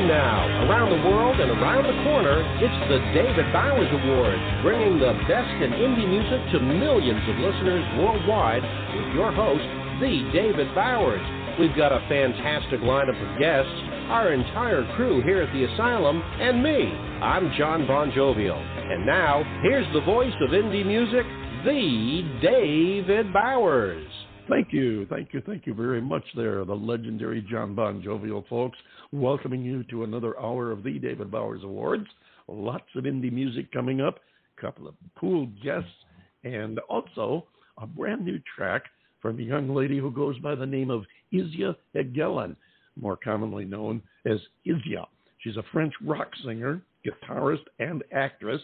And now, around the world and around the corner, it's the David Bowers Awards, bringing the best in indie music to millions of listeners worldwide with your host, the David Bowers. We've got a fantastic lineup of guests, our entire crew here at the Asylum, and me. I'm John Bon Jovial. And now, here's the voice of indie music, the David Bowers. Thank you, thank you, thank you very much there, the legendary John Bon Jovial folks, welcoming you to another hour of the David Bowers Awards. Lots of indie music coming up, a couple of cool guests, and also a brand new track from a young lady who goes by the name of Izia Higelin, more commonly known as Izia. She's a French rock singer, guitarist, and actress.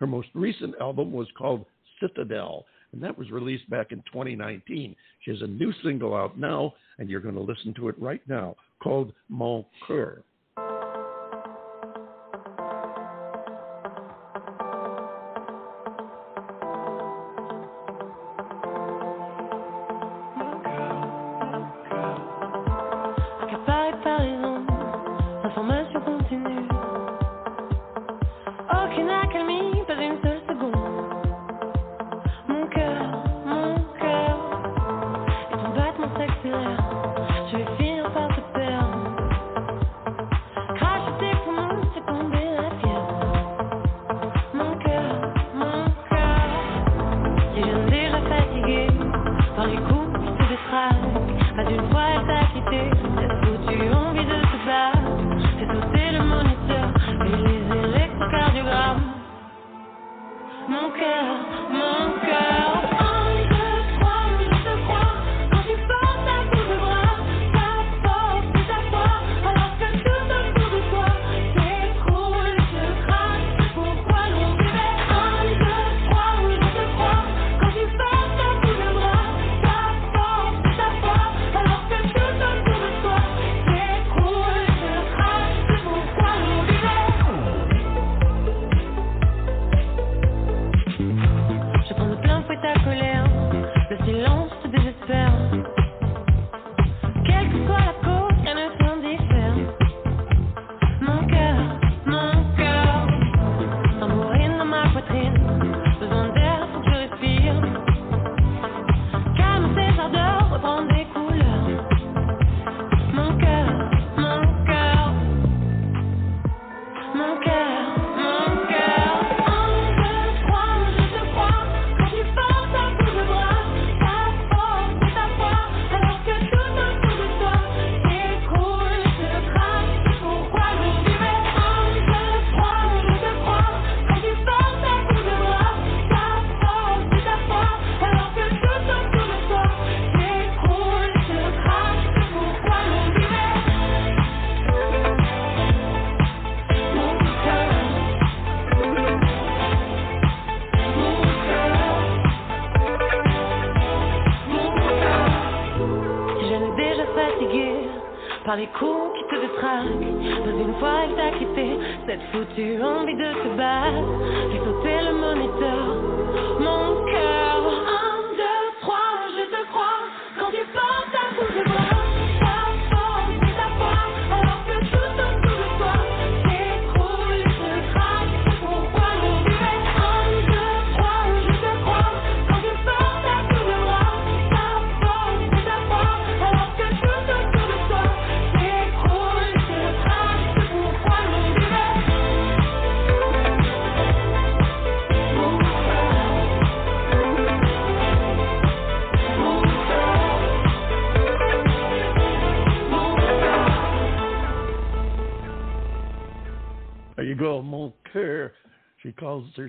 Her most recent album was called Citadelle, and that was released back in 2019. She has a new single out now, and you're going to listen to it right now, called Mon Coeur. girl, my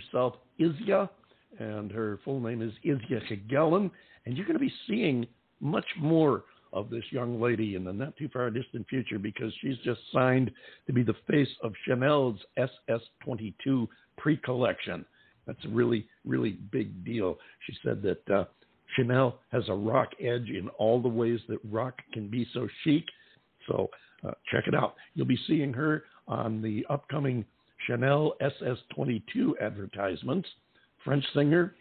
herself Izia, and her full name is Izia Higelin. And you're going to be seeing much more of this young lady in the not too far distant future because she's just signed to be the face of Chanel's SS22 pre collection. That's a really, really big deal. She said that uh, Chanel has a rock edge in all the ways that rock can be so chic. So uh, check it out. You'll be seeing her on the upcoming Chanel SS22 advertisements. French singer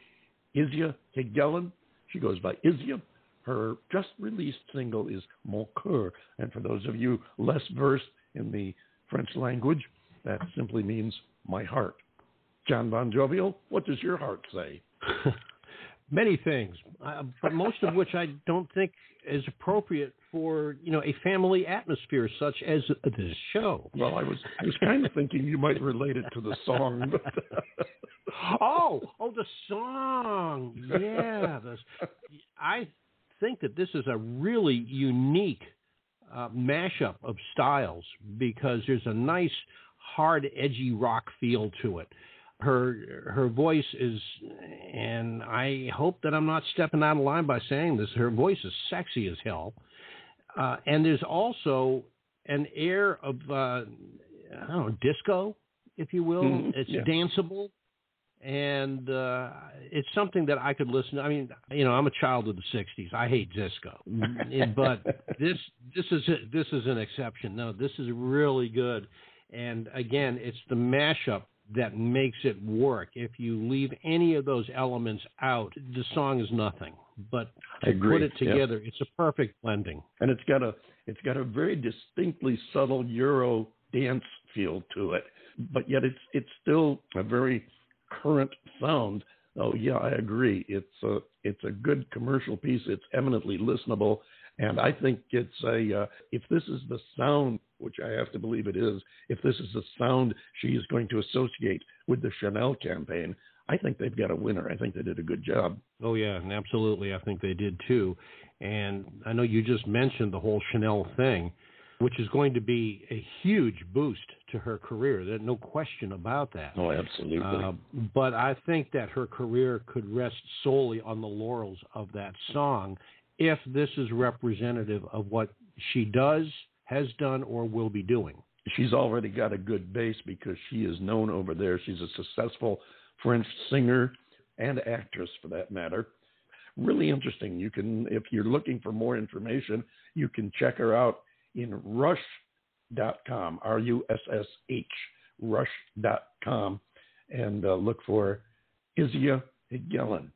Izia Higelin. She goes by Izia. Her just released single is Mon Coeur. And for those of you less versed in the French language. That simply means my heart. John Bon Jovial, what does your heart say? Many things, uh, but most of which I don't think is appropriate for you know a family atmosphere such as this show. Well, I was I was kind of thinking you might relate it to the song. oh, oh, the song, yeah. The, I think that this is a really unique uh, mashup of styles because there's a nice, hard, edgy rock feel to it. Her her voice is, and I hope that I'm not stepping out of line by saying this. Her voice is sexy as hell, uh, and there's also an air of uh, I don't know disco, if you will. Mm-hmm. It's Yeah. danceable and uh, it's something that I could listen. to. I mean, you know, I'm a child of the '60s. I hate disco, but this this is a, this is an exception. No, this is really good. And again, it's the mashup that makes it work. If you leave any of those elements out, the song is nothing. But to put it Yeah. together, it's a perfect blending. and it's got a it's got a very distinctly subtle Euro dance feel to it, but yet it's it's still a very current sound. Oh yeah, I agree. It's a it's a good commercial piece. It's eminently listenable, and I think it's a uh, if this is the sound, which I have to believe it is, if this is the sound she is going to associate with the Chanel campaign, I think they've got a winner. I think they did a good job. Oh yeah, and absolutely. I think they did too. And I know you just mentioned the whole Chanel thing, which is going to be a huge boost to her career. There's no question about that. Oh, absolutely. Uh, but I think that her career could rest solely on the laurels of that song if this is representative of what she does, has done, or will be doing. she's already got a good base because she is known over there. She's a successful French singer and actress, for that matter. Really interesting. You can, if you're looking for more information, you can check her out in russh.com, R U S S H, russh.com, and uh, look for Izia Higelin.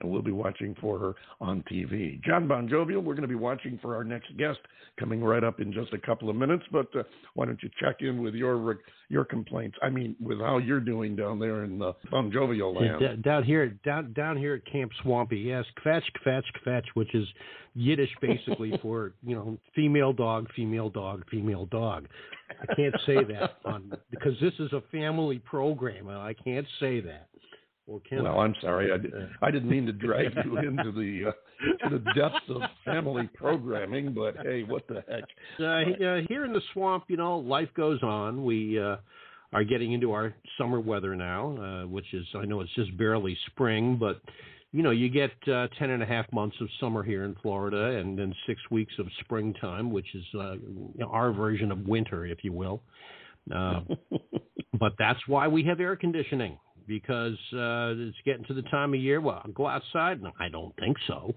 And we'll be watching for her on TV. John Bon Jovial, we're going to be watching for our next guest coming right up in just a couple of minutes. But uh, why don't you check in with your your complaints? I mean, with how you're doing down there in the Bon Jovial land. D- down here, down down here at Camp Swampy, yes, kvetch, kvetch, kvetch, which is Yiddish basically for you know female dog, female dog, female dog. I can't say that on because this is a family program, and I can't say that. Or can Well? I'm sorry. I, did, I didn't mean to drag you into the uh, to the depths of family programming, but hey, what the heck? uh, uh, here in the swamp, you know, life goes on. We uh, are getting into our summer weather now, uh, which is I know it's just barely spring, but you know, you get uh, ten and a half months of summer here in Florida, and then six weeks of springtime, which is uh, our version of winter, if you will. Uh, but that's why we have air conditioning because uh, it's getting to the time of year. Well, I'll go outside. No, I don't think so.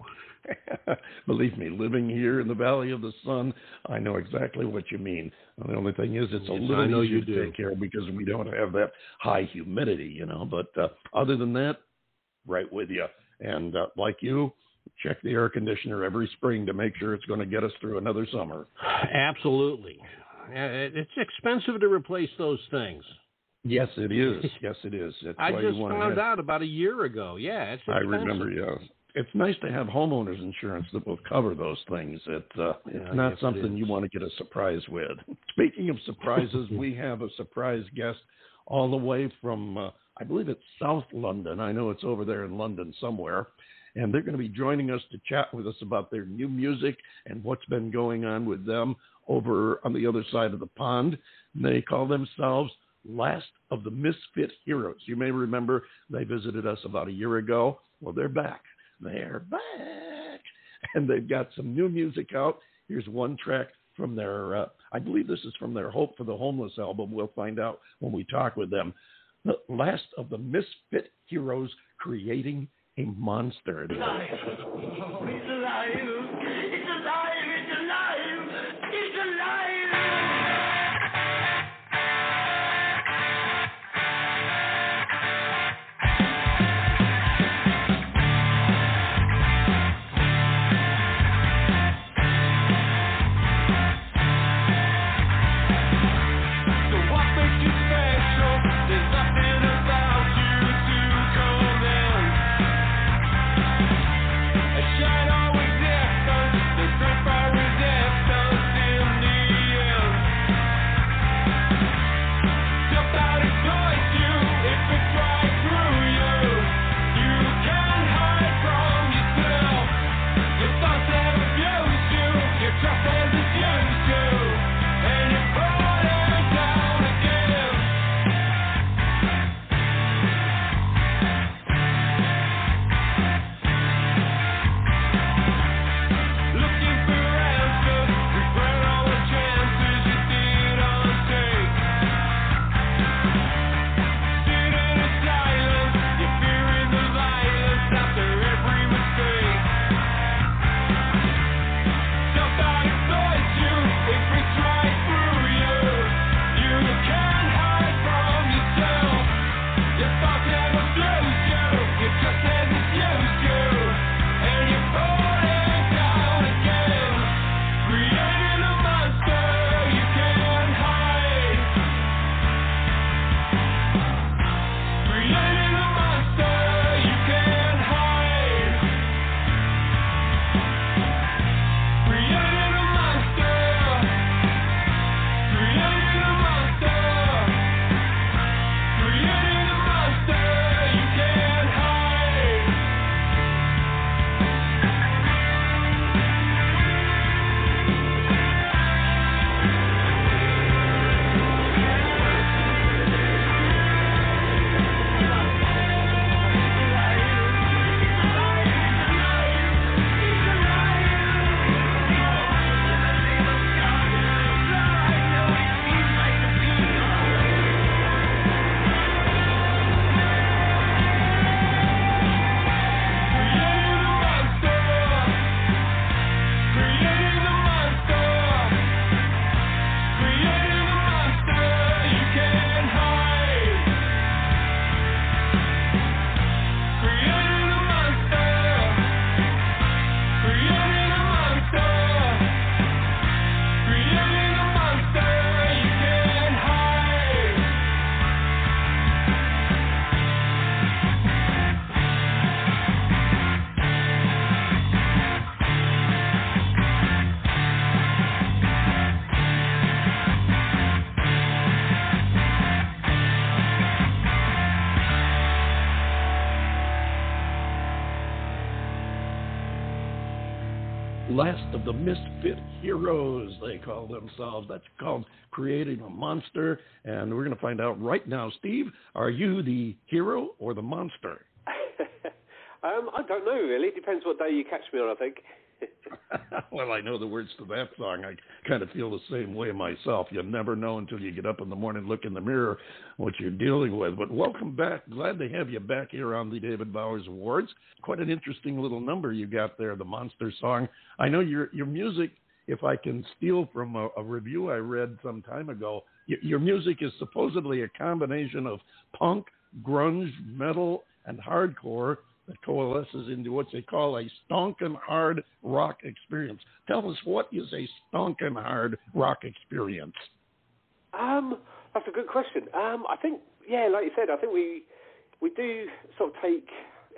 Believe me, living here in the Valley of the Sun, I know exactly what you mean. The only thing is, it's a Yes, little I know easier you to take care of because we don't have that high humidity, you know. But uh, other than that, right with you. And uh, like you, check the air conditioner every spring to make sure it's going to get us through another summer. Absolutely. Uh, It's expensive to replace those things. Yes, it is. Yes, it is. That's I just found out about a year ago. Yeah, it's I remember, yes. It's nice to have homeowners insurance that will cover those things. It, uh, Yeah, it's not yes, it something you want to get a surprise with. Speaking of surprises, we have a surprise guest all the way from, uh, I believe it's South London. I know it's over there in London somewhere. And they're going to be joining us to chat with us about their new music and what's been going on with them over on the other side of the pond. They call themselves Last of the Misfit Heroes. You may remember they visited us about a year ago. Well, they're back. They're back. And they've got some new music out. Here's one track from their, uh, I believe this is from their Hope for the Homeless album. We'll find out when we talk with them. The last of the Misfit Heroes creating a monster. Last of the misfit heroes, they call themselves. That's called creating a monster. And we're going to find out right now. Steve, are you the hero or the monster? um, I don't know, really. Depends what day you catch me on, I think. well, I know the words to that song. I kind of feel the same way myself. You never know until you get up in the morning, look in the mirror, what you're dealing with. But welcome back. Glad to have you back here on the David Bowers Awards. Quite an interesting little number you got there, the Monster song. I know your your music. If I can steal from a, a review I read some time ago, y- your music is supposedly a combination of punk, grunge, metal, and hardcore that coalesces into what they call a stonkin' hard rock experience. Tell us what is a stonkin' hard rock experience? Um, that's a good question. Um, I think, yeah, like you said, I think we we do sort of take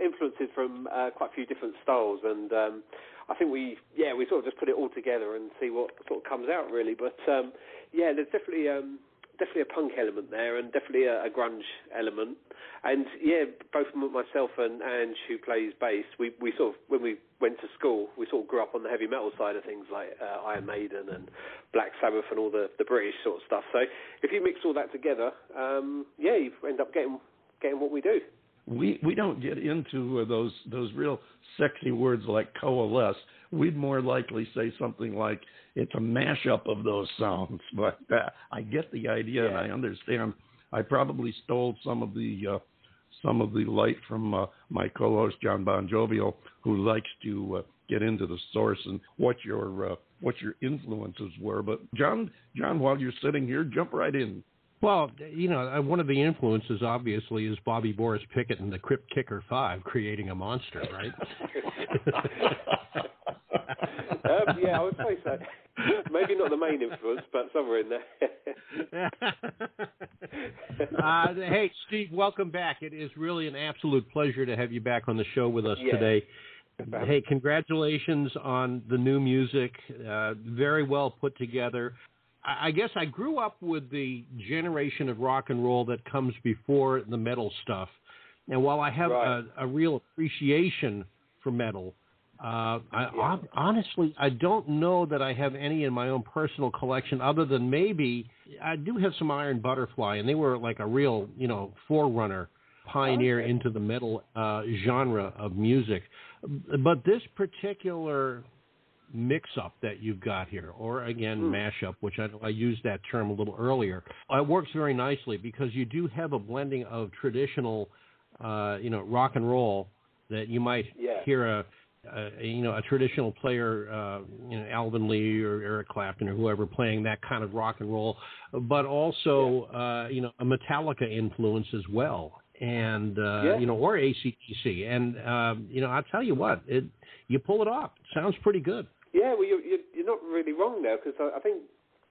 influences from uh, quite a few different styles, and um, I think we, yeah, we sort of just put it all together and see what sort of comes out really. But um, yeah, there's definitely um, definitely a punk element there, and definitely a, a grunge element. And yeah, both myself and Ange, who plays bass, we we sort of when we went to school, we sort of grew up on the heavy metal side of things, like uh, Iron Maiden and Black Sabbath and all the the British sort of stuff. So if you mix all that together, um, yeah, you end up getting getting what we do. We we don't get into uh, those those real sexy words like coalesce. We'd more likely say something like it's a mashup of those sounds. But uh, I get the idea Yeah. and I understand. I probably stole some of the uh, some of the light from uh, my co-host John Bon Jovial, who likes to uh, get into the source and what your uh, what your influences were. But John, John, while you're sitting here, jump right in. Well, you know, uh, one of the influences obviously is Bobby Boris Pickett and the Crypt Kicker Five creating a monster, right? yeah, I would say so. Maybe not the main influence, but somewhere in there. uh, hey, Steve, welcome back. It is really an absolute pleasure to have you back on the show with us Yeah. today. Hey, congratulations on the new music. Uh, very well put together. I I guess I grew up with the generation of rock and roll that comes before the metal stuff. And while I have Right. a, a real appreciation for metal, uh, I, hon- honestly, I don't know that I have any in my own personal collection, other than maybe I do have some Iron Butterfly, and they were like a real, you know, forerunner, pioneer Okay. into the metal uh, genre of music. But this particular mix-up that you've got here, or again Hmm. mashup, which I, I used that term a little earlier, it works very nicely because you do have a blending of traditional, uh, you know, rock and roll that you might Yeah. hear a, a you know a traditional player, uh, you know, Alvin Lee or Eric Clapton or whoever playing that kind of rock and roll, but also uh, you know a Metallica influence as well. And uh, Yeah. you know, or ACDC, and um, you know, I'll tell you what, it you pull it off. It sounds pretty good. Yeah, well, you're, you're, you're not really wrong there because I, I think,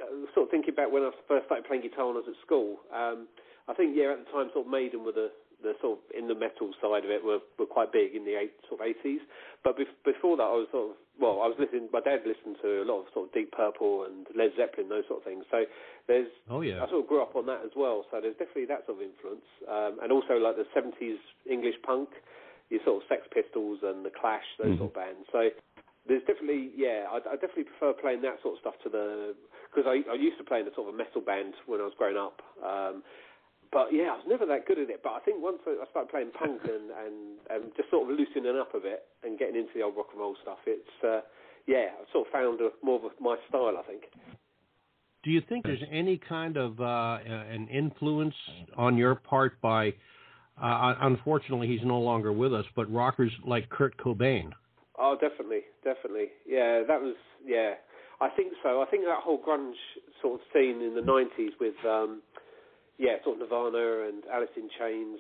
uh, sort of thinking back when I first started playing guitar when I was at school, um, I think, yeah, at the time, sort of Maiden were the, the sort of in the metal side of it were, were quite big in the eight, sort of 80s. But bef- before that, I was sort of, well, I was listening, my dad listened to a lot of sort of Deep Purple and Led Zeppelin, those sort of things. So there's, Oh yeah. I sort of grew up on that as well. So there's definitely that sort of influence. Um, and also like the 70s English punk, your sort of Sex Pistols and the Clash, those Mhm. sort of bands. So there's definitely, yeah, I, I definitely prefer playing that sort of stuff to the because I, I used to play in a sort of a metal band when I was growing up. Um, but yeah, I was never that good at it. But I think once I started playing punk and, and, and just sort of loosening up a bit and getting into the old rock and roll stuff, it's uh, yeah, I sort of found a, more of my style. I think. Do you think there's any kind of uh, an influence on your part by? Uh, unfortunately, he's no longer with us, but rockers like Kurt Cobain. Oh, definitely, definitely. Yeah, that was yeah. I think so. I think that whole grunge sort of scene in the '90s with um, yeah, sort of Nirvana and Alice in Chains,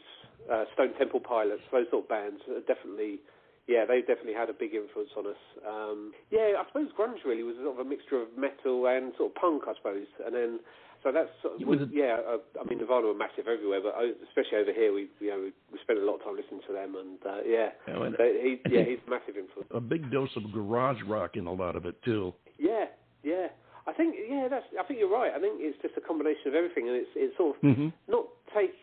uh, Stone Temple Pilots, those sort of bands are definitely. Yeah, they definitely had a big influence on us. Um, yeah, I suppose grunge really was sort of a mixture of metal and sort of punk, I suppose. And then, so that's sort of, was a- yeah. Uh, I mean, Nirvana were massive everywhere, but especially over here, we you know we, we spent a lot of time listening to them, and uh, yeah, Yeah, and so he, yeah, he's a massive influence. a big dose of garage rock in a lot of it too. Yeah, yeah. I think yeah, that's. I think you're right. I think it's just a combination of everything, and it's it's sort of Mm-hmm. not take,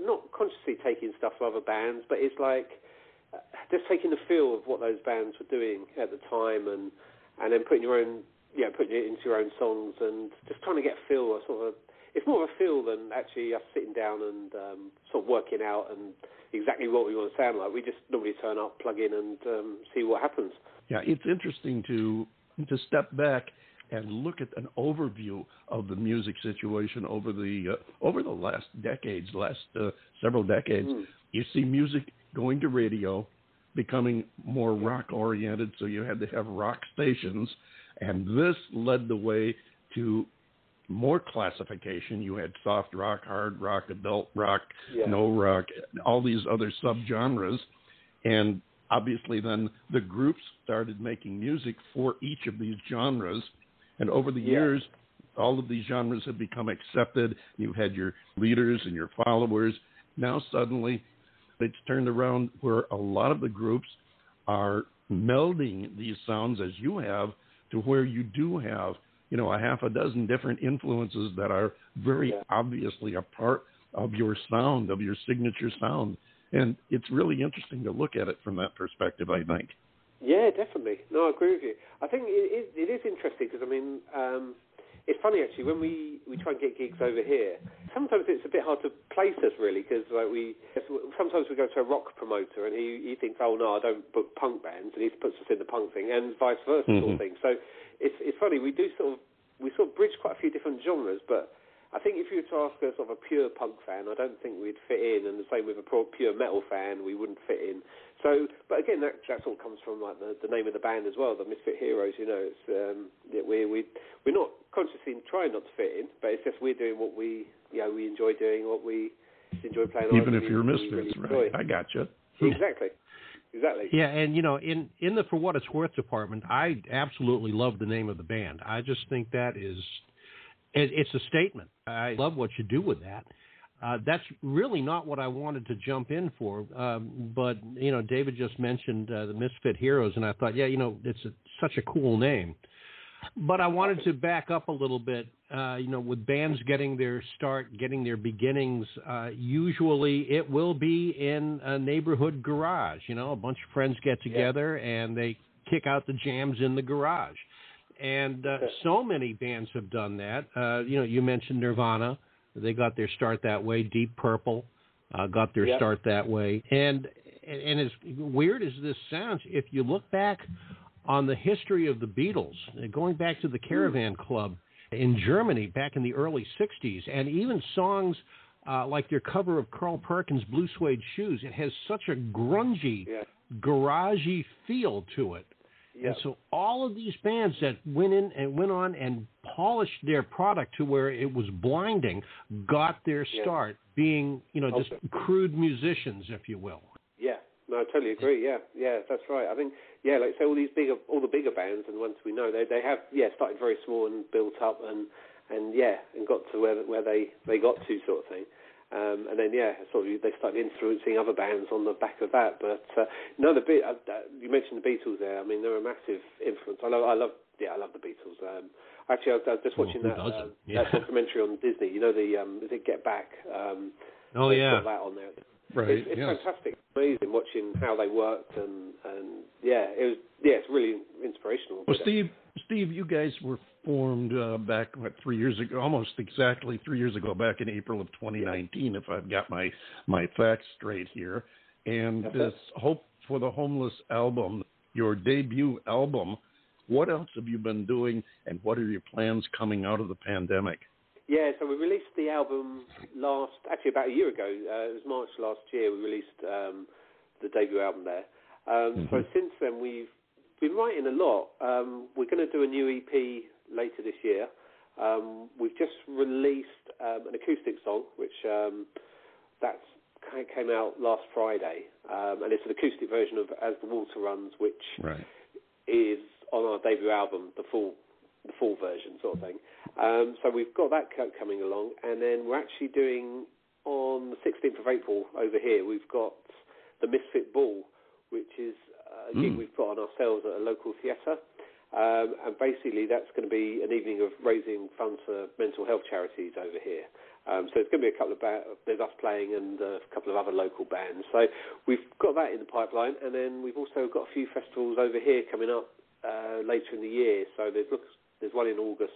not consciously taking stuff from other bands, but it's like uh, just taking the feel of what those bands were doing at the time, and and then putting your own, yeah, putting it into your own songs and just trying to get a feel, a sort of. A, it's more of a feel than actually us sitting down and um, sort of working out and exactly what we want to sound like. We just normally turn up, plug in, and um, see what happens. Yeah, it's interesting to to step back and look at an overview of the music situation over the uh, over the last decades, last uh, several decades. Mm. You see music going to radio, becoming more rock oriented, so you had to have rock stations, and this led the way to more classification. You had soft rock, hard rock, adult rock, Yeah. no rock, all these other subgenres, and obviously then the groups started making music for each of these genres, and over the Yeah. years, all of these genres have become accepted. You've had your leaders and your followers. Now suddenly, it's turned around where a lot of the groups are melding these sounds as you have to where you do have you know a half a dozen different influences that are very Yeah. obviously a part of your sound of your signature sound and it's really interesting to look at it from that perspective i think Yeah, definitely. No, I agree with you. I think it is, it is interesting because I mean, um, it's funny actually when we, we try and get gigs over here. Sometimes it's a bit hard to place us really because like we sometimes we go to a rock promoter and he he thinks oh no I don't book punk bands and he puts us in the punk thing and vice versa sort Mhm. of thing. So it's it's funny we do sort of we sort of bridge quite a few different genres, but I think if you were to ask a sort of a pure punk fan, I don't think we'd fit in, and the same with a pro- pure metal fan, we wouldn't fit in. So, but again, that that all comes from like the, the name of the band as well, the Misfit Heroes. You know, it's um, yeah, we we we're not consciously trying not to fit in, but it's just we're doing what we you know we enjoy doing, what we enjoy playing. even if you're we misfits really right enjoy. i gotcha Exactly, exactly. Yeah, and you know, in in the for what it's worth department, I absolutely love the name of the band. I just think that is, it, it's a statement. I love what you do with that. Uh, that's really not what I wanted to jump in for, um, but you know, David just mentioned uh, the Misfit Heroes, and I thought, yeah, you know, it's a, such a cool name. But I wanted to back up a little bit. Uh, you know, with bands getting their start, getting their beginnings, uh, usually it will be in a neighborhood garage. You know, a bunch of friends get together and they kick out the jams in the garage. And uh, so many bands have done that. Uh, you know, you mentioned Nirvana; they got their start that way. Deep Purple uh, got their Yep. start that way. And and as weird as this sounds, if you look back on the history of the Beatles, going back to the Caravan Club in Germany back in the early 60s, and even songs uh, like their cover of Carl Perkins' Blue Suede Shoes, it has such a grungy, Yeah. garagey feel to it. Yeah. And so all of these bands that went in and went on and polished their product to where it was blinding got their Yeah. start being, you know, just Okay. crude musicians, if you will. Yeah, no, I totally agree. Yeah, yeah, that's right. I think yeah, like so all these bigger, all the bigger bands and ones we know, they they have yeah started very small and built up and and yeah and got to where where they they got to sort of thing. Um, and then yeah, sort of they started influencing other bands on the back of that. But uh, no, the Be- uh, uh, you mentioned the Beatles there. I mean, they're a massive influence. I love, I love, yeah, I love the Beatles. Um, actually, I was, I was just watching who that um, Yeah. that documentary on Disney. You know the um, is it Get Back? Um, Oh they've yeah. that on there. right It's, it's yes fantastic, amazing watching how they worked, and and yeah, it was yeah, it's really inspirational. Well, Steve, Steve, you guys were formed uh, back what three years ago, almost exactly three years ago, back in April of 2019, if I've got my my facts straight here. And this Hope for the Homeless album, your debut album. What else have you been doing, and what are your plans coming out of the pandemic? Yeah, so we released the album last, actually about a year ago. Uh, it was March last year. We released um, the debut album there. Um, So Mhm. since then, we've been writing a lot. Um, we're going to do a new EP later this year. Um, we've just released um, an acoustic song, which um, that's kind of came out last Friday, um, and it's an acoustic version of "As the Water Runs," which Right. is on our debut album, the full the full version sort of thing. Um, so we've got that co- coming along, and then we're actually doing on the 16th of April over here. We've got the Misfit Ball, which is a gig Mm. we've put on ourselves at a local theatre. Um, and basically, that's going to be an evening of raising funds for mental health charities over here. Um, so it's going to be a couple of ba- there's us playing and uh, a couple of other local bands. So we've got that in the pipeline, and then we've also got a few festivals over here coming up uh, later in the year. So there's looks, there's one in August.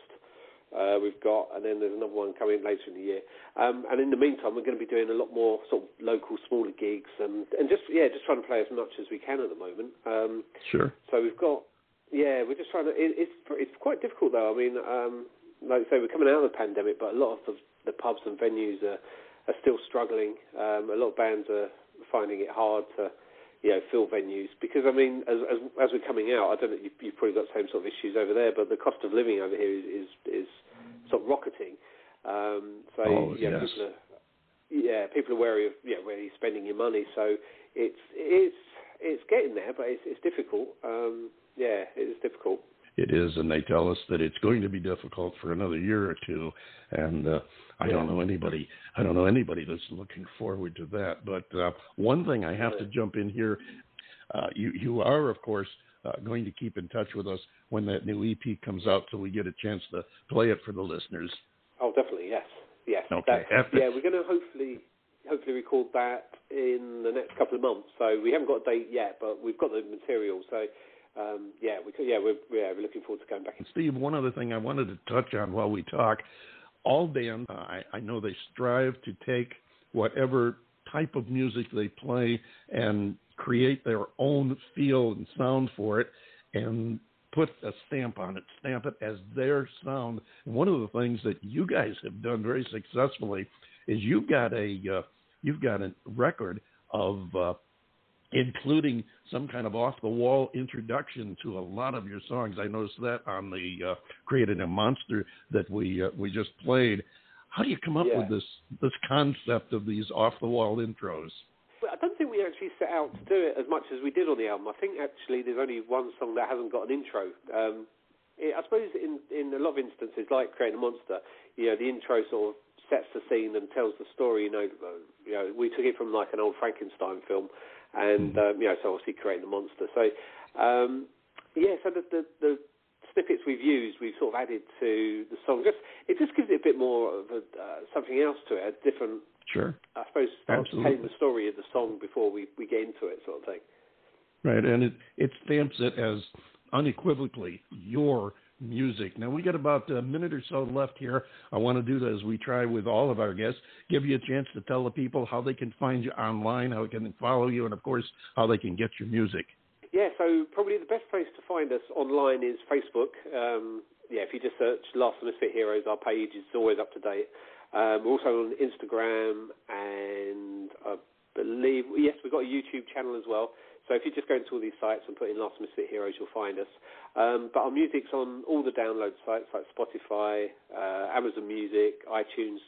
Uh, we've got, and then there's another one coming later in the year. Um, and in the meantime, we're going to be doing a lot more sort of local, smaller gigs, and, and just yeah, just trying to play as much as we can at the moment. Um, Sure. so we've got, yeah, we're just trying to. It, it's it's quite difficult though. I mean, um, like I say, we're coming out of the pandemic, but a lot of the, the pubs and venues are are still struggling. Um, a lot of bands are finding it hard to, you know, fill venues because I mean, as as, as we're coming out, I don't know, you've, you've probably got the same sort of issues over there, but the cost of living over here is is, is sort of rocketing. Um, so Oh, yeah, yes. people are yeah, people are wary of yeah, where you're spending your money. So it's it's it's getting there, but it's it's difficult. Um, yeah, it is difficult. It is, and they tell us that it's going to be difficult for another year or two. And uh, I don't know anybody. I don't know anybody that's looking forward to that. But uh, one thing I have to jump in here. Uh, you you are of course uh, going to keep in touch with us when that new EP comes out, so we get a chance to play it for the listeners. Oh, definitely, yes, yes. Okay, after- yeah, we're going to hopefully hopefully record that in the next couple of months. So we haven't got a date yet, but we've got the material. So um, yeah, we could, yeah we're yeah we're looking forward to going back. Steve, one other thing I wanted to touch on while we talk. All bands, uh, I, I know they strive to take whatever type of music they play and create their own feel and sound for it and put a stamp on it, stamp it as their sound. And one of the things that you guys have done very successfully is you've got a uh, you've got a record of uh, including some kind of off the wall introduction to a lot of your songs. I noticed that on the uh, Created a Monster that we uh, we just played. How do you come up Yeah. with this this concept of these off the wall intros? But I don't think we actually set out to do it as much as we did on the album. I think actually there's only one song that hasn't got an intro. Um, it, I suppose in in a lot of instances, like creating a monster, you know, the intro sort of sets the scene and tells the story. You know, uh, you know, we took it from like an old Frankenstein film, and um, you know, so obviously creating the monster. So um, yeah, so the, the the snippets we've used, we've sort of added to the song. Just it just gives it a bit more of a, uh, something else to it, a different Sure. I suppose telling the story of the song before we, we get into it, sort of thing. Right, and it it stamps it as unequivocally your music. Now we got about a minute or so left here. I want to do that as we try with all of our guests. Give you a chance to tell the people how they can find you online, how they can follow you, and of course how they can get your music. Yeah, so probably the best place to find us online is Facebook. Um, yeah, if you just search Last Misfit Heroes, our page is always up to date. Um, we're also on Instagram and I believe, yes, we've got a YouTube channel as well. So if you just go into all these sites and put in Last Misfit Heroes, you'll find us. Um, but our music's on all the download sites like Spotify, uh, Amazon Music, iTunes.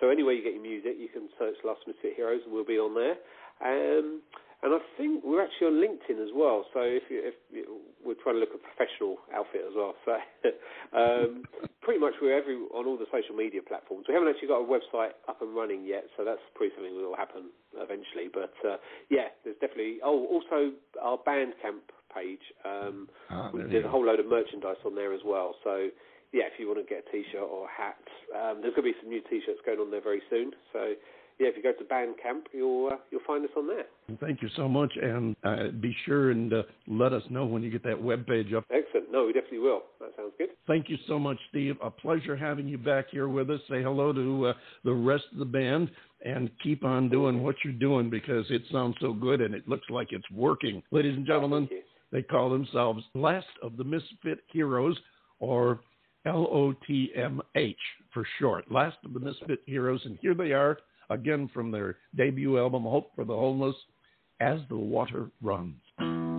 So anywhere you get your music, you can search Last Misfit Heroes and we'll be on there. Um, and I think we're actually on LinkedIn as well. So if, you, if you, we're trying to look a professional outfit as well. So um, pretty much we're every on all the social media platforms. We haven't actually got a website up and running yet, so that's probably something that will happen eventually. But uh, yeah, there's definitely. Oh, also our Bandcamp page. Um, Ah, there there's a whole load of merchandise on there as well. So yeah, if you want to get a T-shirt or a hat, um, there's going to be some new T-shirts going on there very soon. So yeah, if you go to Bandcamp, you'll uh, you'll find us on there. Thank you so much, and uh, be sure and uh, let us know when you get that web page up. Excellent. No, we definitely will. That sounds good. Thank you so much, Steve. A pleasure having you back here with us. Say hello to uh, the rest of the band and keep on doing what you're doing because it sounds so good and it looks like it's working. Ladies and gentlemen, you. they call themselves Last of the Misfit Heroes or LOTMH for short. Last of the Misfit Heroes. And here they are again from their debut album, Hope for the Homeless, As the Water Runs.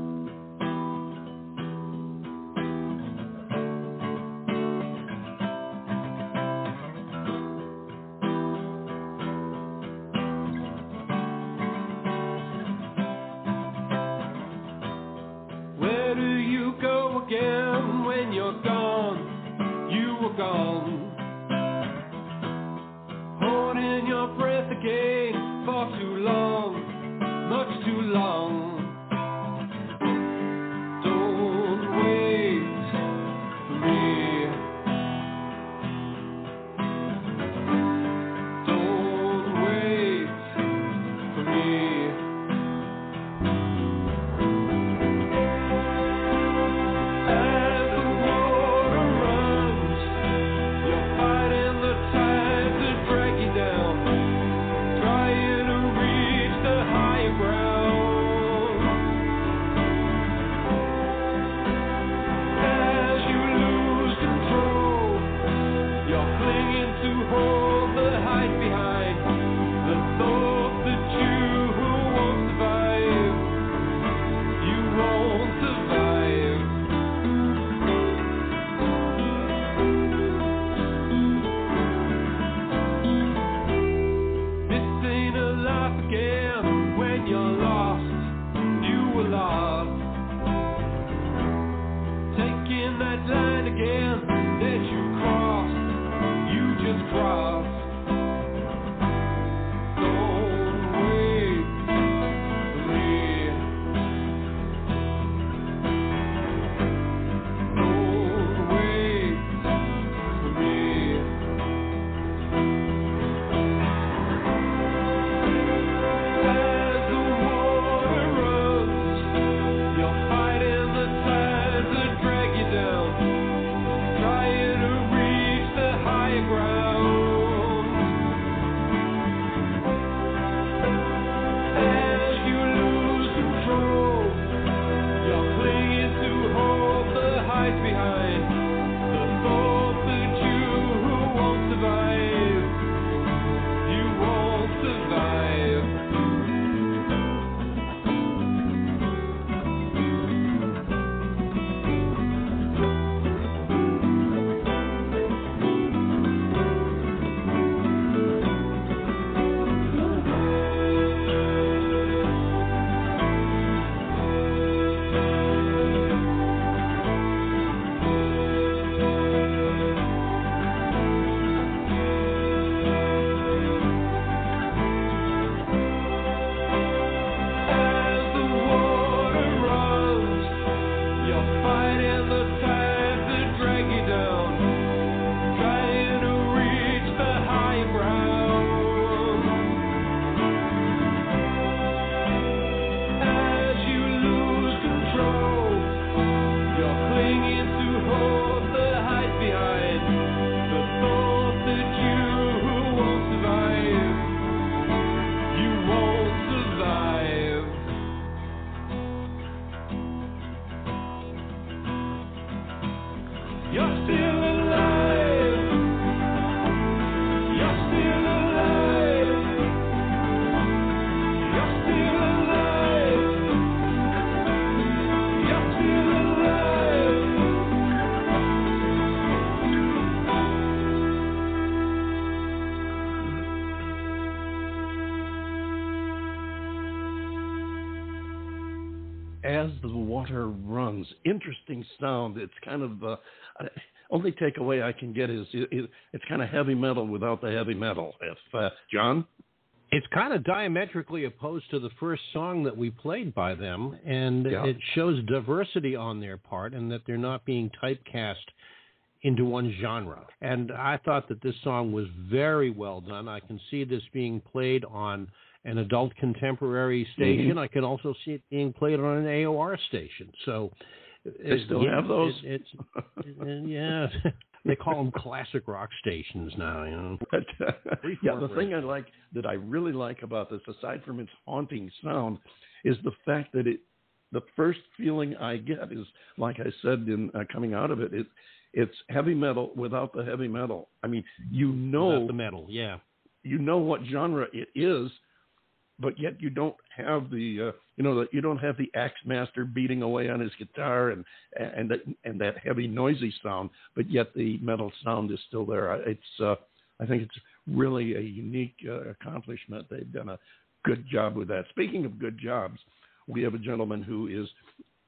Holding your breath again for too long, much too long. Water runs. Interesting sound. It's kind of uh, only takeaway I can get is it, it, it's kind of heavy metal without the heavy metal. If uh, John, It's kind of diametrically opposed to the first song that we played by them, and Yeah. it shows diversity on their part and that they're not being typecast into one genre. And I thought that this song was very well done. I can see this being played on an adult contemporary station. I can also see it being played on an AOR station. So They still have those? It, it's it- yeah. They call them classic rock stations now, you know. But, uh, yeah, the thing I like that I really like about this, aside from its haunting sound, is the fact that it. The first feeling I get is, like I said in uh, coming out of it, it, it's heavy metal without the heavy metal. I mean, you know, Without the metal, yeah. you know what genre it is, but yet you don't have the, uh, you know, that you don't have the axe master beating away on his guitar and and and that heavy noisy sound, but yet the metal sound is still there. It's, uh, I think it's really a unique uh, accomplishment. They've done a good job with that. Speaking of good jobs, we have a gentleman who is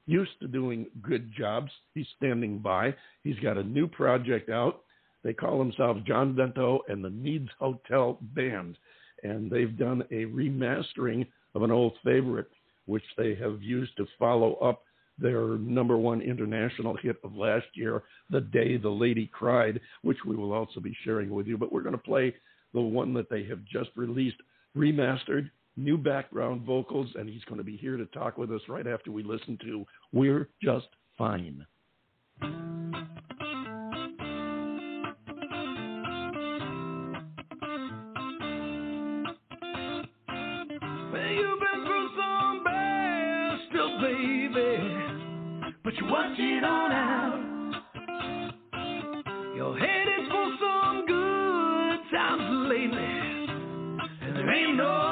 used to doing good jobs. He's standing by. He's got a new project out. They call themselves John Vento and the Nieds Hotel Band, and they've done a remastering of an old favorite, which they have used to follow up their number one international hit of last year, The Day the Lady Cried, which we will also be sharing with you. But we're going to play the one that they have just released, remastered, new background vocals, and he's going to be here to talk with us right after we listen to We're Just Fine. You've been through some bad stuff, baby, but you're watching on out. You're headed for some good times lately, and there ain't no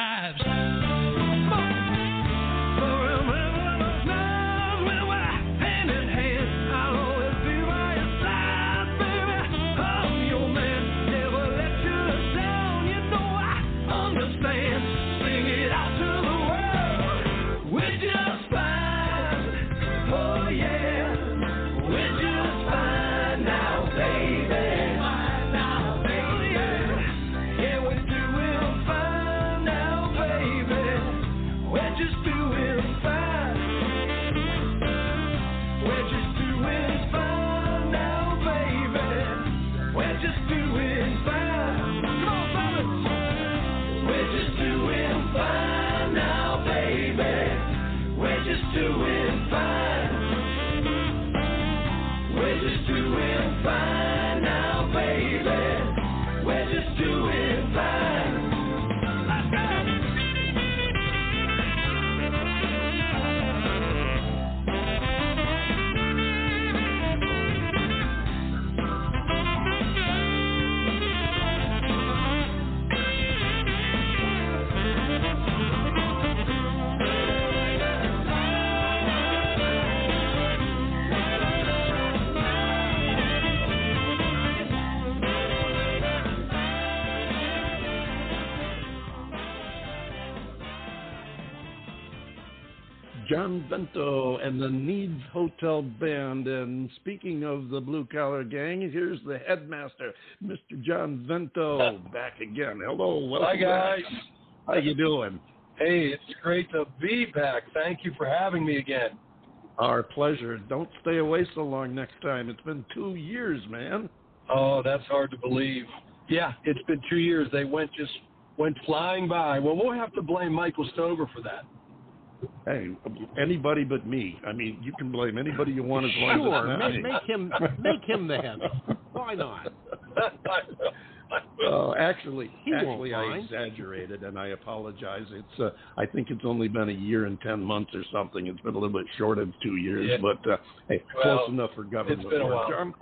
lives. John Vento and the Nieds Hotel Band. And speaking of the blue collar gang, here's the headmaster, Mr. John Vento, back again. Hello, welcome Hi, guys. back. How you doing? Hey, it's great to be back. Thank you for having me again. Our pleasure. Don't stay away so long next time. It's been two years, man. Oh, that's hard to believe. Yeah, it's been two years. They went just went flying by. Well, we'll have to blame Michael Stover for that. Hey, anybody but me. I mean, you can blame anybody you want as long Sure, as it's not make, me. make him make him the head. Why not? Well, actually, He actually, I mind. exaggerated, and I apologize. It's, uh, I think it's only been a year and ten months or something. It's been a little bit short of two years, Yeah. but uh, hey, Well, close enough for government it's been a work. while. John,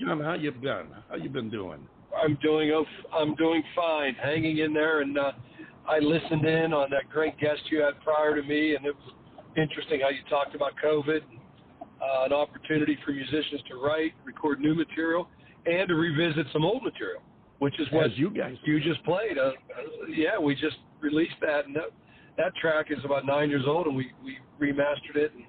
John, how you been? How you been doing? I'm doing oh, I'm doing fine, hanging in there, and uh, I listened in on that great guest you had prior to me, and it was interesting how you talked about COVID, uh, an opportunity for musicians to write, record new material, and to revisit some old material, which is what As you guys, you just played. Uh, uh, yeah, we just released that, and that, that track is about nine years old, and we, we remastered it and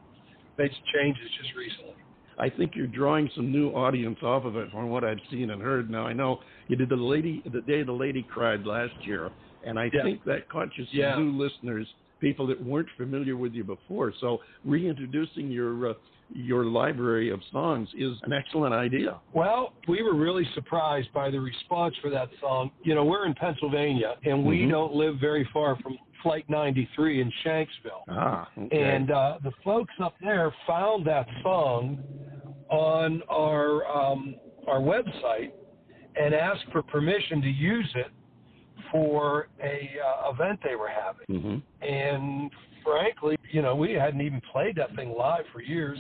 made some changes just recently. I think you're drawing some new audience off of it from what I've seen and heard. Now I know you did the lady, the day the lady cried last year, and I Yeah. think that caught you some Yeah. new listeners, people that weren't familiar with you before. So reintroducing your uh, your library of songs is an excellent idea. Well, we were really surprised by the response for that song. You know, we're in Pennsylvania, and we Mhm. don't live very far from Flight 93 in Shanksville. Ah, okay. And uh, the folks up there found that song on our um, our website and asked for permission to use it for a uh, event they were having. hmm And frankly, you know, we hadn't even played that thing live for years,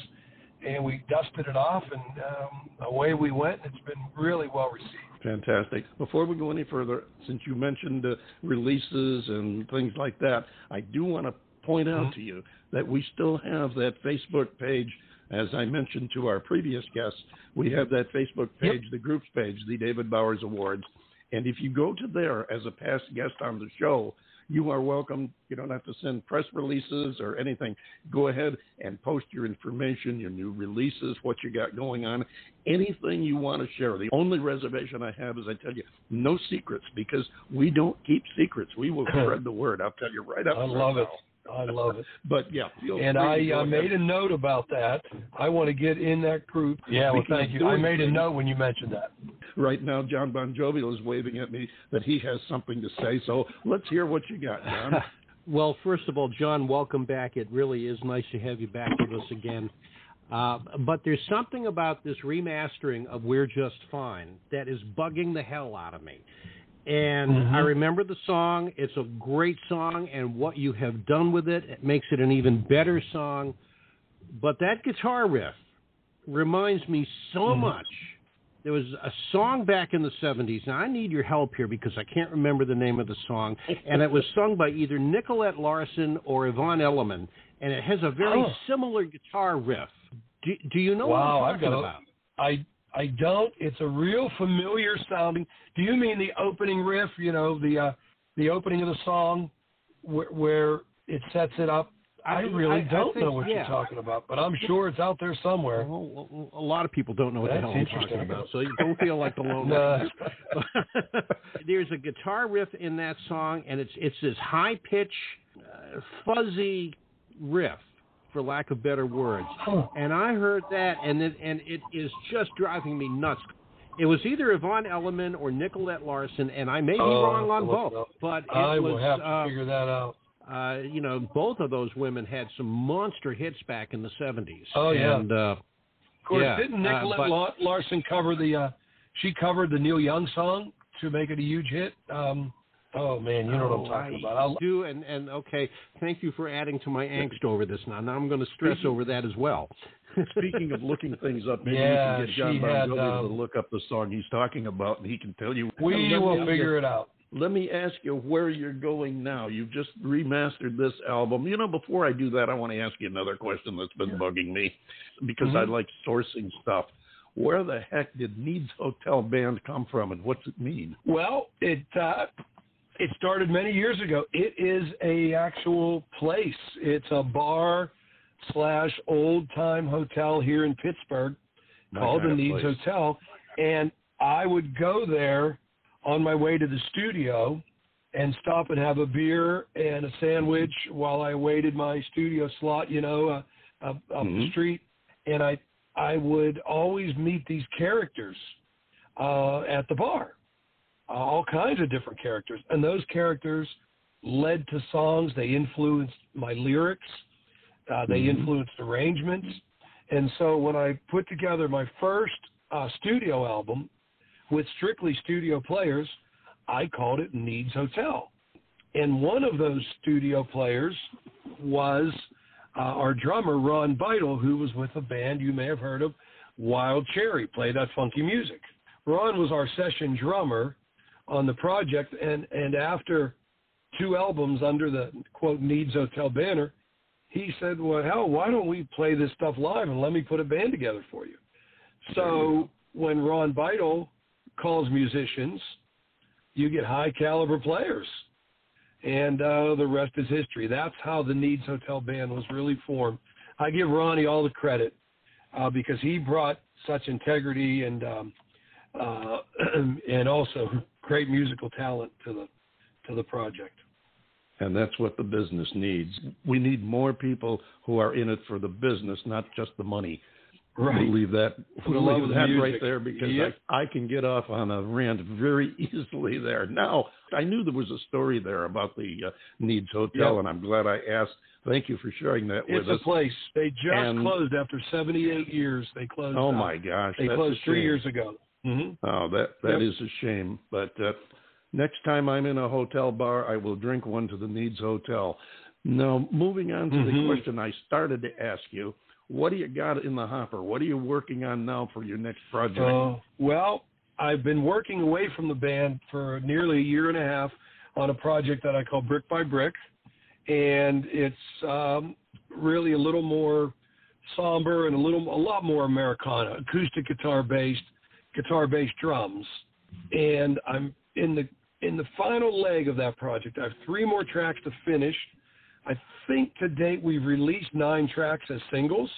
and we dusted it off, and um, away we went. And it's been really well received. Fantastic. Before we go any further, since you mentioned uh, releases and things like that, I do want to point out Mhm. to you that we still have that Facebook page. As I mentioned to our previous guests, we have that Facebook Yep. page, the groups page, the David Bowers Awards. And if you go to there as a past guest on the show, you are welcome. You don't have to send press releases or anything. Go ahead and post your information, your new releases, what you got going on, anything you want to share. The only reservation I have is I tell you, no secrets because we don't keep secrets. We will spread the word. I'll tell you right up. I love it. Now. I love it. But yeah, feel And I uh, made a note about that. I want to get in that group. Yeah, well, thank you. I made a note when you mentioned that. right now. John Bon Jovial is waving at me that he has something to say. So let's hear what you got, John. Well, first of all, John, welcome back. It really is nice to have you back with us again. Uh, but there's something about this remastering of We're Just Fine that is bugging the hell out of me. And Mhm. I remember the song. It's a great song, and what you have done with it, it makes it an even better song. But that guitar riff reminds me so Mhm. much. There was a song back in the 70s, and I need your help here because I can't remember the name of the song. And it was sung by either Nicolette Larson or Yvonne Elliman, and it has a very Oh. similar guitar riff. Do, do you know Wow, what I'm I've got a- about? I I don't. It's a real familiar sounding. Do you mean the opening riff? You know, the uh, the opening of the song where, where it sets it up. I, I- really I- I don't think- know what yeah. you're talking about, but I'm sure it's out there somewhere. Well, a lot of people don't know what the That's hell I'm talking interesting. about, so you don't feel like the lone No. There's a guitar riff in that song, and it's it's this high pitch, uh, fuzzy riff, for lack of better words. And I heard that, and it and it is just driving me nuts. It was either Yvonne Elliman or Nicolette Larson, and I may be Oh, wrong on both, up. but it I was will have to uh, figure that out. uh, you know, both of those women had some monster hits back in the 70s. Oh, yeah. And, uh, Of course, yeah, didn't uh, Nicolette but- Larson cover the? Uh, she covered the Neil Young song to make it a huge hit. Um, oh man, you know what I'm Oh, talking I about. I'll, do, and, and okay, thank you for adding to my angst over this now. Now I'm going to stress over that as well. Speaking of looking things up, maybe Yeah, you can get John she had, um, to look up the song he's talking about, and he can tell you. we Let me will figure it out. Let me ask you where you're going now. You've just remastered this album. You know, before I do that, I want to ask you another question that's been bugging me because I Mhm. like sourcing stuff. Where the heck did Nieds Hotel Band come from, and what's it mean? Well, it uh, it started many years ago. It is a actual place. It's a bar slash old time hotel here in Pittsburgh called the Nieds place. Hotel, and I would go there on my way to the studio and stop and have a beer and a sandwich while I waited my studio slot, you know, uh, up, up the Mhm. street, and I I would always meet these characters uh, at the bar, all kinds of different characters, and those characters led to songs. They influenced my lyrics. Uh, they Mhm. influenced arrangements. And so when I put together my first uh, studio album with strictly studio players, I called it Nieds Hotel. And one of those studio players was uh, our drummer, Ron Beitle, who was with a band you may have heard of, Wild Cherry, play that funky music. Ron was our session drummer on the project, and, and after two albums under the quote Nieds Hotel banner, he said, "Well, hell, why don't we play this stuff live and let me put a band together for you?" So when Ron Beitle calls musicians, you get high caliber players, and uh, the rest is history. That's how the Nieds Hotel band was really formed. I give Ronnie all the credit uh, because he brought such integrity and um, uh, and also great musical talent to the to the project. And that's what the business needs. We need more people who are in it for the business, not just the money. Right. We'll leave that, we'll love leave that music. right there because Yep. I, I can get off on a rant very easily there. Now, I knew there was a story there about the uh, Nieds Hotel, Yep. and I'm glad I asked. Thank you for sharing that It's with a place. They just And- closed after 78 years. They closed. Oh my gosh, They closed three years ago. Hmm Oh, that that Yep. is a shame. But uh, next time I'm in a hotel bar, I will drink one to the Nieds Hotel. Now, moving on to the Mhm. question I started to ask you, what do you got in the hopper? What are you working on now for your next project? Uh, well, I've been working away from the band for nearly a year and a half on a project that I call Brick by Brick, and it's um, really a little more somber and a little a lot more Americana, acoustic guitar based, guitar based drums, and I'm in the in the final leg of that project. I have three more tracks to finish. I think to date we've released nine tracks as singles.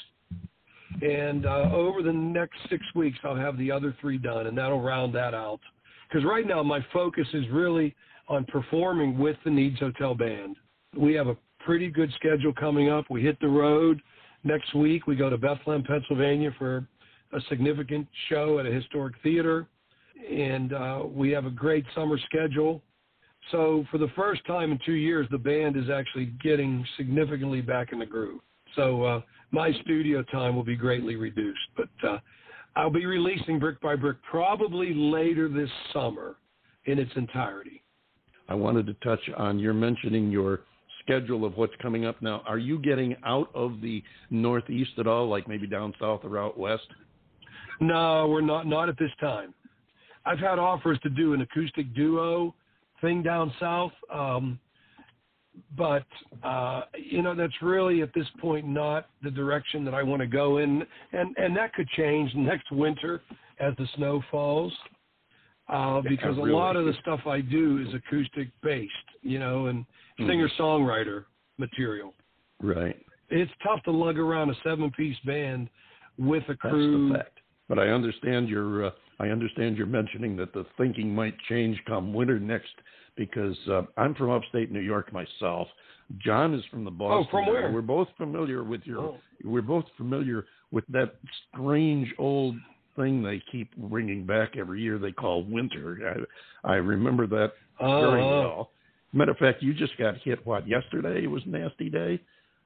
And uh, over the next six weeks, I'll have the other three done, and that'll round that out. Because right now, my focus is really on performing with the Nieds Hotel Band. We have a pretty good schedule coming up. We hit the road next week. We go to Bethlehem, Pennsylvania for a significant show at a historic theater, and uh, we have a great summer schedule. So, for the first time in two years, the band is actually getting significantly back in the groove. So, uh, my studio time will be greatly reduced, but uh, I'll be releasing Brick by Brick probably later this summer in its entirety. I wanted to touch on your mentioning your schedule of what's coming up now. Are you getting out of the Northeast at all, like maybe down south or out west? No, we're not not at this time. I've had offers to do an acoustic duo thing down south, um, but uh, you know that's really at this point not the direction that I want to go in, and and that could change next winter as the snow falls, uh, because really. a lot of the stuff I do is acoustic based, you know, and singer songwriter material. Right. It's tough to lug around a seven piece band with a That's crew. the fact. But I understand your uh, I understand you're mentioning that the thinking might change come winter next because uh, I'm from upstate New York myself. John is from the Boston. Oh, from where? We're both familiar with your. Oh. We're both familiar with that strange old thing they keep bringing back every year. They call winter. I, I remember that very Uh-huh. well. Matter of fact, you just got hit. What yesterday? Was nasty day.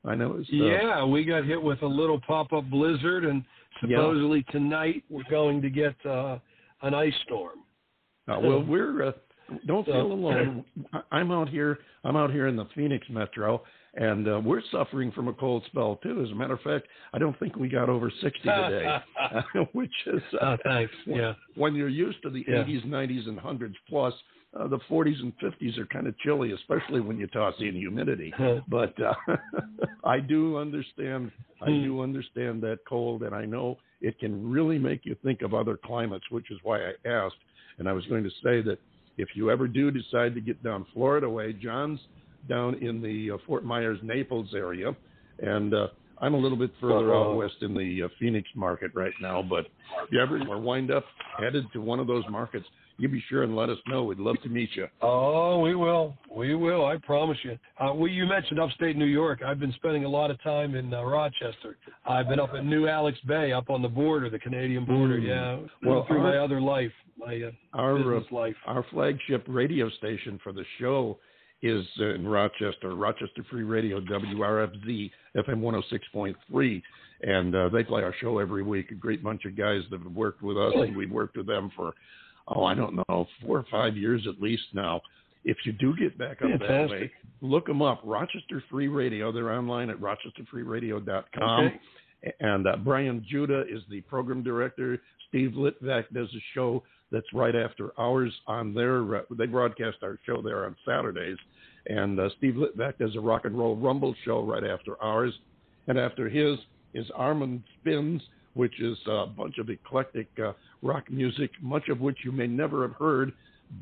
I know. It's, uh, Yeah, we got hit with a little pop-up blizzard, and Yeah. supposedly tonight we're going to get uh, an ice storm. Uh, well, we're uh, don't So- feel alone. I- I'm out here. I'm out here in the Phoenix metro, and uh, we're suffering from a cold spell too. As a matter of fact, I don't think we got over 60 today, which is uh, Uh, thanks. Yeah. when you're used to the Yeah. 80s, 90s, and hundreds plus. Uh, the 40s and 50s are kind of chilly, especially when you toss in humidity. But uh, I do understand. I Hmm. do understand that cold, and I know it can really make you think of other climates, which is why I asked. And I was going to say that if you ever do decide to get down Florida way, John's down in the uh, Fort Myers, Naples area, and uh, I'm a little bit further Uh-huh. out west in the uh, Phoenix market right now, but if you ever wind up headed to one of those markets, you be sure and let us know. We'd love to meet you. Oh, we will. We will. I promise you. Uh, well, you mentioned upstate New York. I've been spending a lot of time in uh, Rochester. I've been up at New Alex Bay, up on the border, the Canadian border. Mm. Yeah. Well, through our- my other life, my uh, Our uh, business life. our flagship radio station for the show is uh, in Rochester, Rochester Free Radio, WRFZ FM 106.3, and uh, they play our show every week. A great bunch of guys that have worked with us, and we've worked with them for oh, I don't know, four or five years at least now. If you do get back up that way, look them up. Rochester Free Radio. They're online at rochesterfreeradio.com. Okay. And uh, Brian Judah is the program director. Steve Litvak does a show that's right after ours on their. Uh, they broadcast our show there on Saturdays, and uh, Steve Litvak does a rock and roll rumble show right after ours, and after his is Armand Spins, which is a bunch of eclectic uh, rock music, much of which you may never have heard,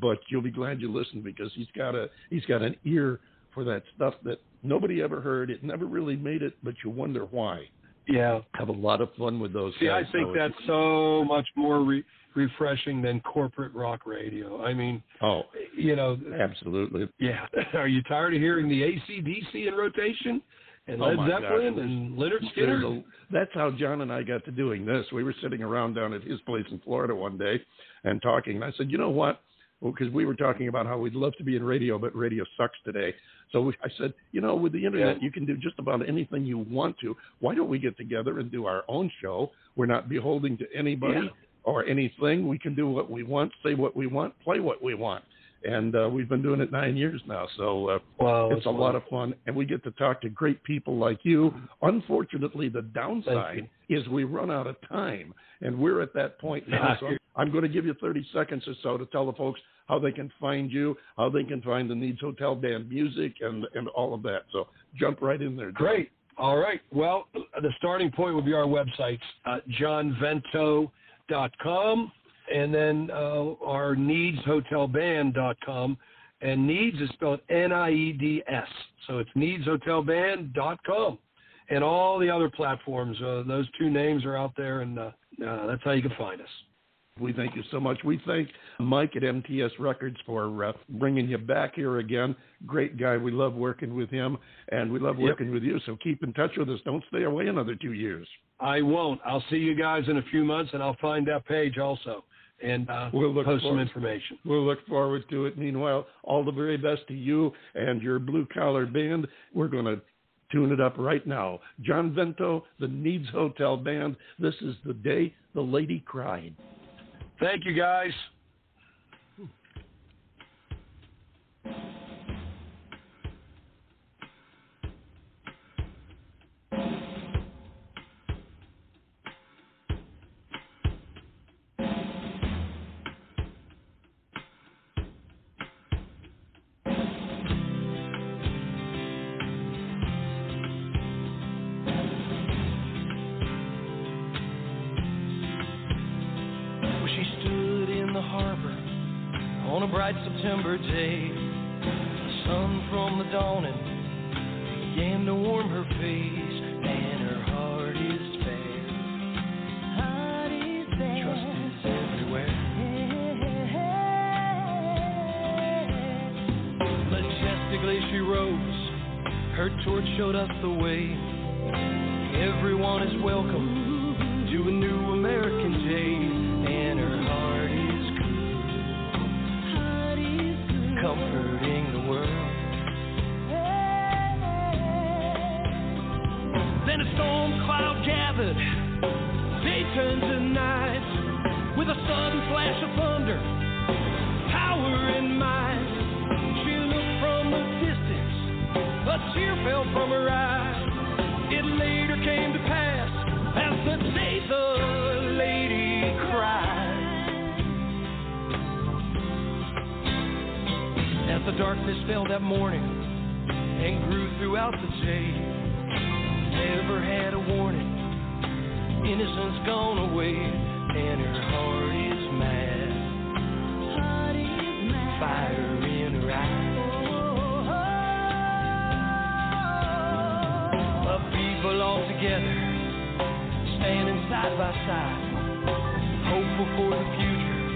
but you'll be glad you listened because he's got a he's got an ear for that stuff that nobody ever heard. It never really made it, but you wonder why Yeah. have a lot of fun with those See, I think so that's so much more re- refreshing than corporate rock radio. I mean, oh, you know, absolutely. yeah. Are you tired of hearing the ACDC in rotation and Oh Led Zeppelin and Lynyrd Skynyrd? a- that's how John and I got to doing this. We were sitting around down at his place in Florida one day and talking. And I said, you know what? Well, because we were talking about how we'd love to be in radio, but radio sucks today. So we, I said, you know, with the internet, Yeah. you can do just about anything you want to. Why don't we get together and do our own show? We're not beholden to anybody Yeah. or anything. We can do what we want, say what we want, play what we want. And uh, we've been doing it nine years now. So uh, Wow, it's a lot of fun, and we get to talk to great people like you. Unfortunately, the downside is we run out of time, and we're at that point now. So I'm going to give you 30 seconds or so to tell the folks how they can find you, how they can find the Nieds Hotel Band music, and and all of that. So jump right in there. John. Great. All right. Well, the starting point would be our websites, uh, johnvento.com, and then uh, our niedshotelband.com. And nieds is spelled N-I-E-D-S. So it's niedshotelband.com. And all the other platforms, uh, those two names are out there, and uh, uh, that's how you can find us. We thank you so much. We thank Mike at MTS Records for uh, bringing you back here again. Great guy. We love working with him, and we love Yep. working with you. So keep in touch with us. Don't stay away another two years. I won't. I'll see you guys in a few months, and I'll find that page also and uh, We'll look post some information. We'll look forward to it. Meanwhile, all the very best to you and your blue collar band. We're going to tune it up right now. John Vento, the Nieds Hotel Band. This is the day the lady cried. Thank you, guys. Had a warning. Innocence gone away, and her heart is mad. Fire in her eyes. A people all together, standing side by side, hopeful for the future,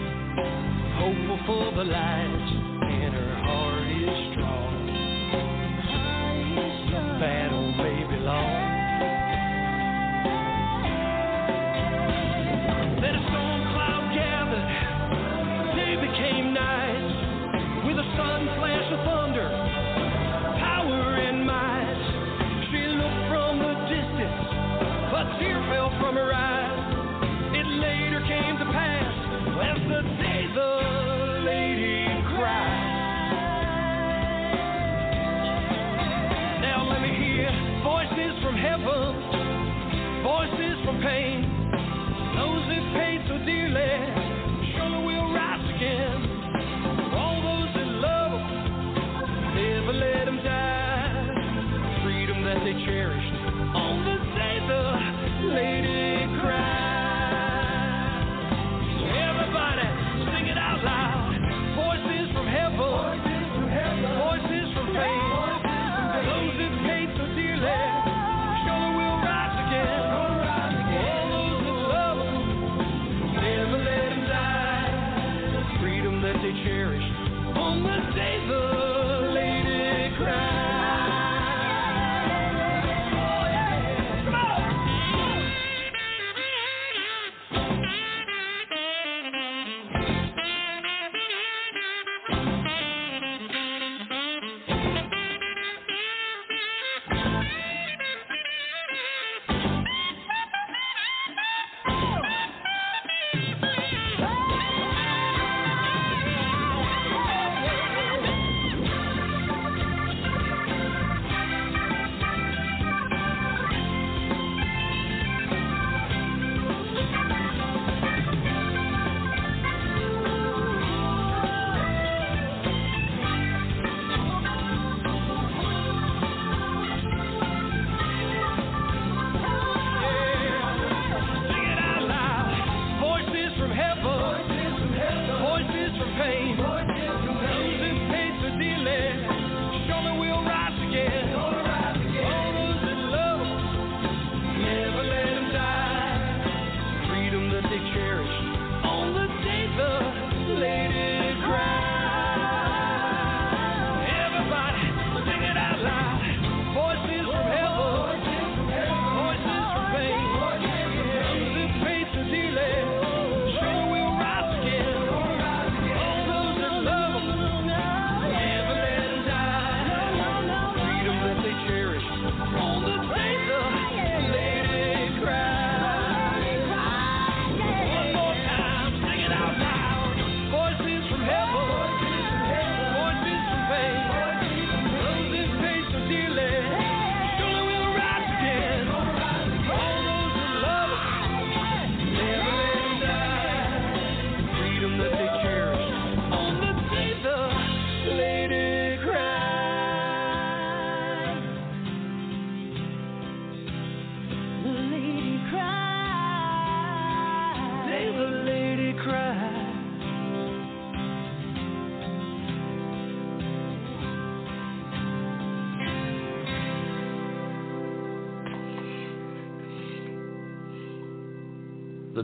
hopeful for the light, and her heart is strong.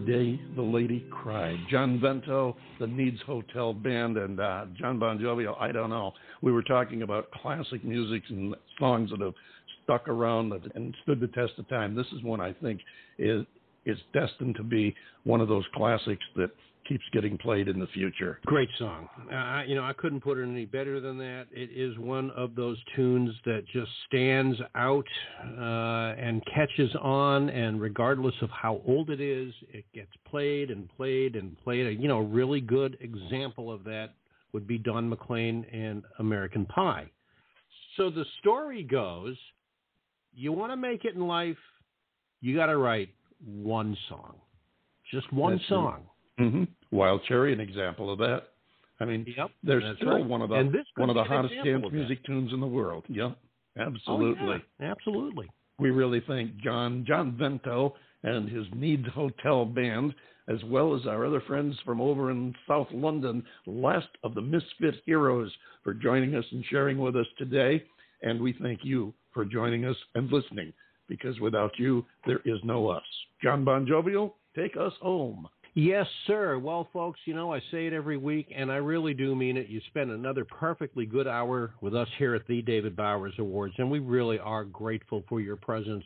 Day the Lady Cried. John Vento, the Nieds Hotel Band, and uh, John Bon Jovial. I don't know. We were talking about classic music and songs that have stuck around and stood the test of time. This is one I think is is destined to be one of those classics that keeps getting played in the future. Great song. Uh, you know, I couldn't put it any better than that. It is one of those tunes that just stands out uh, and catches on, and regardless of how old it is, it gets played and played and played. You know, a really good example of that would be Don McLean and American Pie. So the story goes you want to make it in life, you got to write one song, just one That's song. hmm Wild Cherry, an example of that. I mean, Yep, they're still right. one of the one of the hottest dance music tunes in the world. Yep, Oh, absolutely. yeah, absolutely. We really thank John John Vento and his Nieds Hotel Band, as well as our other friends from over in South London, Last of the Misfit Heroes, for joining us and sharing with us today. And we thank you for joining us and listening because without you, there is no us. John Bon Jovial, take us home. Yes, sir. Well, folks, you know, I say it every week, and I really do mean it. You spend another perfectly good hour with us here at the David Bowers Awards, and we really are grateful for your presence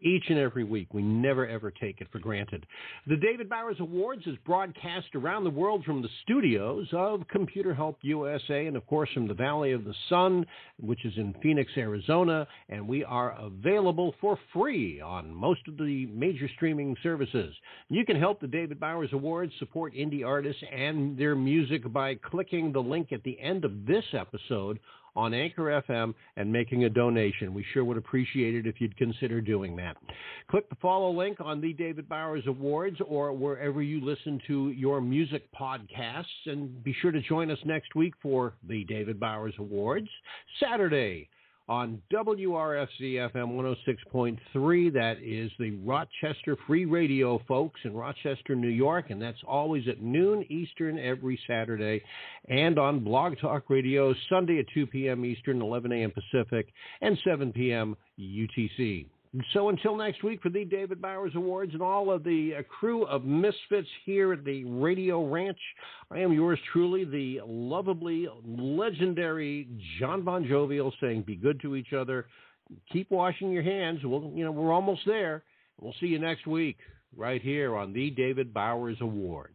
each and every week. We never, ever take it for granted. The David Bowers Awards is broadcast around the world from the studios of Computer Help USA and, of course, from the Valley of the Sun, which is in Phoenix, Arizona. And we are available for free on most of the major streaming services. You can help the David Bowers Awards support indie artists and their music by clicking the link at the end of this episode on Anchor FM and making a donation. We sure would appreciate it if you'd consider doing that. Click the follow link on the David Bowers Awards or wherever you listen to your music podcasts. And be sure to join us next week for the David Bowers Awards, Saturday on WRFZ FM 106.3. That is the Rochester Free Radio, folks, in Rochester, New York, and that's always at noon Eastern every Saturday, and on Blog Talk Radio Sunday at 2 p.m. Eastern, 11 a.m. Pacific, and 7 p.m. UTC. So until next week for the David Bowers Awards and all of the uh, crew of misfits here at the Radio Ranch, I am yours truly, the lovably legendary John Bon Jovial, saying, "Be good to each other, keep washing your hands." Well, you know we're almost there. We'll see you next week right here on the David Bowers Awards.